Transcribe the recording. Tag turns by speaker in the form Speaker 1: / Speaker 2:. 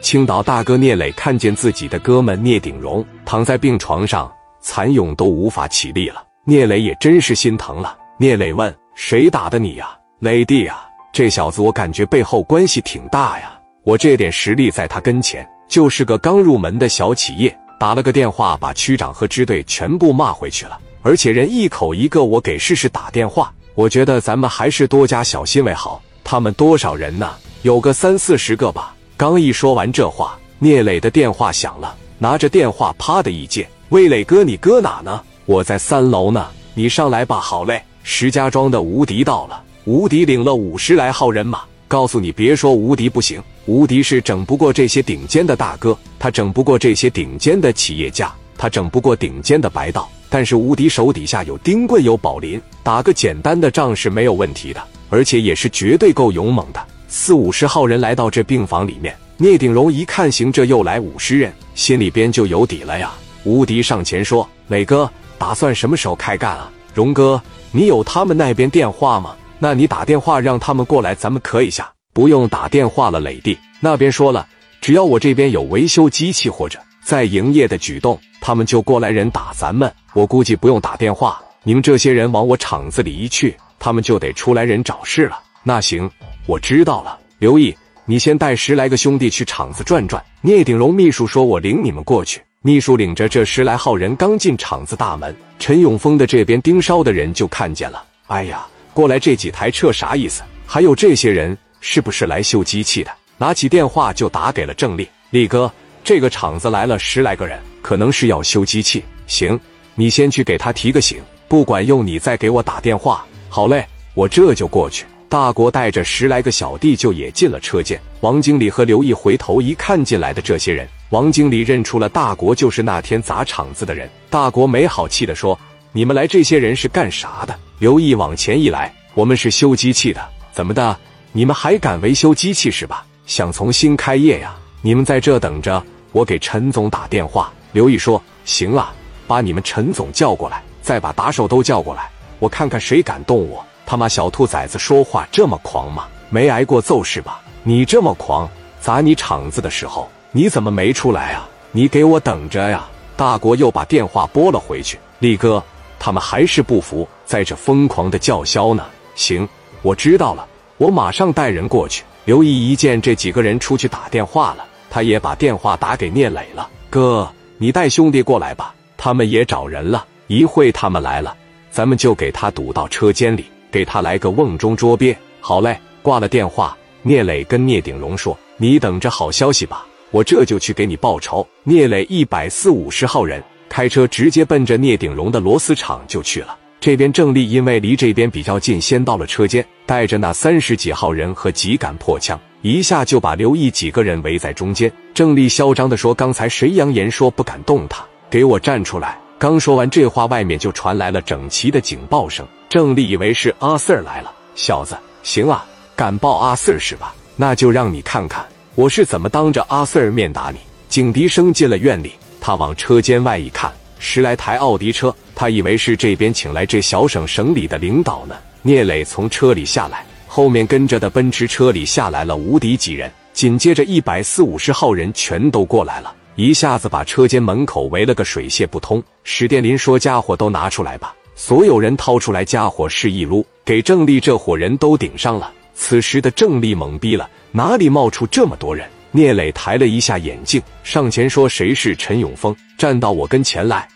Speaker 1: 青岛大哥聂磊看见自己的哥们聂鼎荣躺在病床上，蚕蛹都无法起立了，聂磊也真是心疼了。聂磊问：“谁打的你呀？”磊弟啊，这小子我感觉背后关系挺大呀。我这点实力在他跟前就是个刚入门的小企业，打了个电话把区长和支队全部骂回去了，而且人一口一个我给试试打电话。我觉得咱们还是多加小心为好。他们多少人呢？有个三四十个吧。刚一说完这话，聂磊的电话响了，拿着电话啪的一接：“魏磊哥，你搁哪呢？我在三楼呢，你上来吧。”好嘞。石家庄的无敌到了，无敌领了五十来号人马。告诉你，别说无敌不行，无敌是整不过这些顶尖的大哥，他整不过这些顶尖的企业家，他整不过顶尖的白道。但是无敌手底下有丁棍，有宝林，打个简单的仗是没有问题的，而且也是绝对够勇猛的。四五十号人来到这病房里面，聂鼎荣一看，行，这又来五十人，心里边就有底了呀。无敌上前说：“磊哥，打算什么时候开干啊？”荣哥。你有他们那边电话吗？那你打电话让他们过来，咱们可以下。不用打电话了，磊弟那边说了，只要我这边有维修机器或者在营业的举动，他们就过来人打咱们。我估计不用打电话，你们这些人往我厂子里一去，他们就得出来人找事了。那行，我知道了。刘毅，你先带十来个兄弟去厂子转转。聂鼎荣秘书说：“我领你们过去。”秘书领着这十来号人刚进厂子大门，陈永峰的这边盯梢的人就看见了。哎呀，过来这几台车啥意思？还有这些人是不是来修机器的？拿起电话就打给了郑丽丽哥，这个厂子来了十来个人，可能是要修机器。行，你先去给他提个醒，不管用你再给我打电话。好嘞，我这就过去。大国带着十来个小弟就也进了车间。王经理和刘毅回头一看进来的这些人。王经理认出了大国就是那天砸场子的人。大国没好气的说：“你们来这些人是干啥的？”刘毅往前一来：“我们是修机器的，怎么的？你们还敢维修机器是吧？想从新开业呀？你们在这等着，我给陈总打电话。”刘毅说：“行啊，把你们陈总叫过来，再把打手都叫过来，我看看谁敢动我。他妈小兔崽子说话这么狂吗？没挨过揍是吧？你这么狂，砸你场子的时候。”你怎么没出来啊？你给我等着呀！大国又把电话拨了回去。力哥，他们还是不服，在这疯狂的叫嚣呢。行，我知道了，我马上带人过去。刘毅一见这几个人出去打电话了，他也把电话打给聂磊了。哥，你带兄弟过来吧，他们也找人了。一会他们来了，咱们就给他堵到车间里，给他来个瓮中捉鳖。好嘞，挂了电话，聂磊跟聂鼎荣说：“你等着好消息吧。”我这就去给你报仇。聂磊一百四五十号人开车直接奔着聂鼎荣的螺丝厂就去了。这边郑丽因为离这边比较近，先到了车间，带着那三十几号人和几杆破枪，一下就把刘毅几个人围在中间。郑丽嚣张的说：“刚才谁扬言说不敢动他？给我站出来！”刚说完这话，外面就传来了整齐的警报声。郑丽以为是阿 Sir 来了，小子，行啊，敢报阿 Sir 是吧？那就让你看看。我是怎么当着阿 Sir 面打你？警笛声进了院里，他往车间外一看，十来台奥迪车，他以为是这边请来这小省省里的领导呢。聂磊从车里下来，后面跟着的奔驰车里下来了无敌几人，紧接着一百四五十号人全都过来了，一下子把车间门口围了个水泄不通。史殿林说：“家伙都拿出来吧！”所有人掏出来家伙是一撸，给郑丽这伙人都顶上了。此时的郑丽懵逼了。哪里冒出这么多人？聂磊抬了一下眼镜，上前说：“谁是陈永峰？站到我跟前来。”